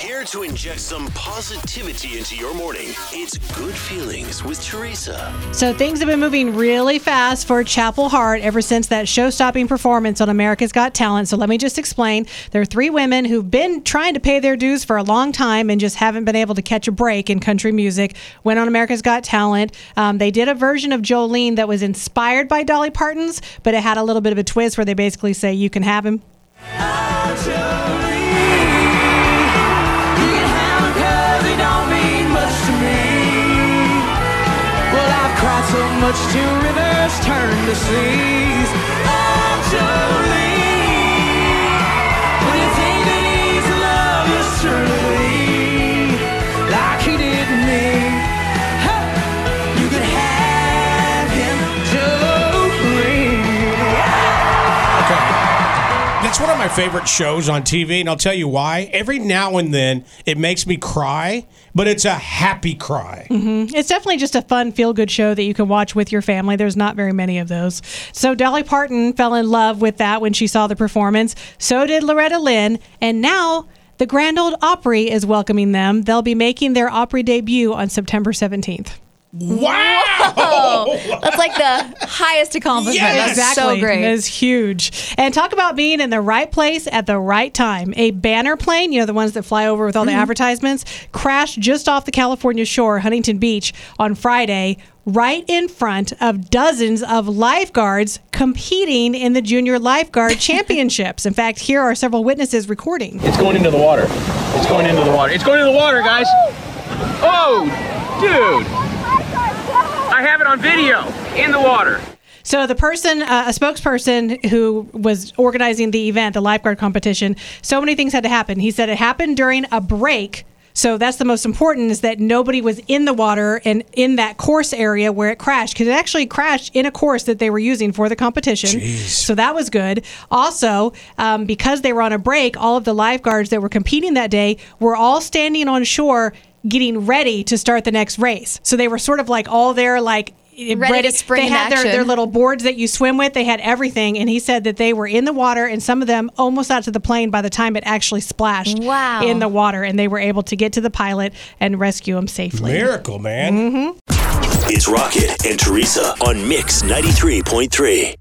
Here to inject some positivity into your morning. It's Good Feelings with Teresa. So things have been moving really fast for Chapel Hart ever since that show-stopping performance on America's Got Talent. So let me just explain. There are three women who've been trying to pay their dues for a long time and just haven't been able to catch a break in country music. Went on America's Got Talent. Um, they did a version of Jolene that was inspired by Dolly Parton's, but it had a little bit of a twist where they basically say, "You can have him." So much till rivers turn to seas. That's one of my favorite shows on TV, and I'll tell you why. Every now and then, it makes me cry, but it's a happy cry. Mm-hmm. It's definitely just a fun, feel good show that you can watch with your family. There's not very many of those. So Dolly Parton fell in love with that when she saw the performance. So did Loretta Lynn. And now the Grand Ole Opry is welcoming them. They'll be making their Opry debut on September 17th. Wow! That's like the highest accomplishment. Yes. That's so great. That is huge. And talk about being in the right place at the right time. A banner plane, you know, the ones that fly over with all the mm. advertisements, crashed just off the California shore, Huntington Beach, on Friday, right in front of dozens of lifeguards competing in the Junior Lifeguard Championships. In fact, here are several witnesses recording. It's going into the water. It's going into the water. It's going into the water, guys. Oh, dude. I have it on video. In the water. So the person, uh, a spokesperson who was organizing the event, the lifeguard competition, so many things had to happen. He said it happened during a break. So that's the most important is that nobody was in the water and in that course area where it crashed because it actually crashed in a course that they were using for the competition. So that was good. Also, um, because they were on a break, all of the lifeguards that were competing that day were all standing on shore getting ready to start the next race. So they were sort of like all there, like eh, Ready to spring They had their, their little boards that you swim with. They had everything, and he said that they were in the water, and some of them almost out to the plane by the time it actually splashed Wow. in the water, and they were able to get to the pilot and rescue him safely. Miracle, man. Mm-hmm. It's Rocket and Teresa on Mix 93.3.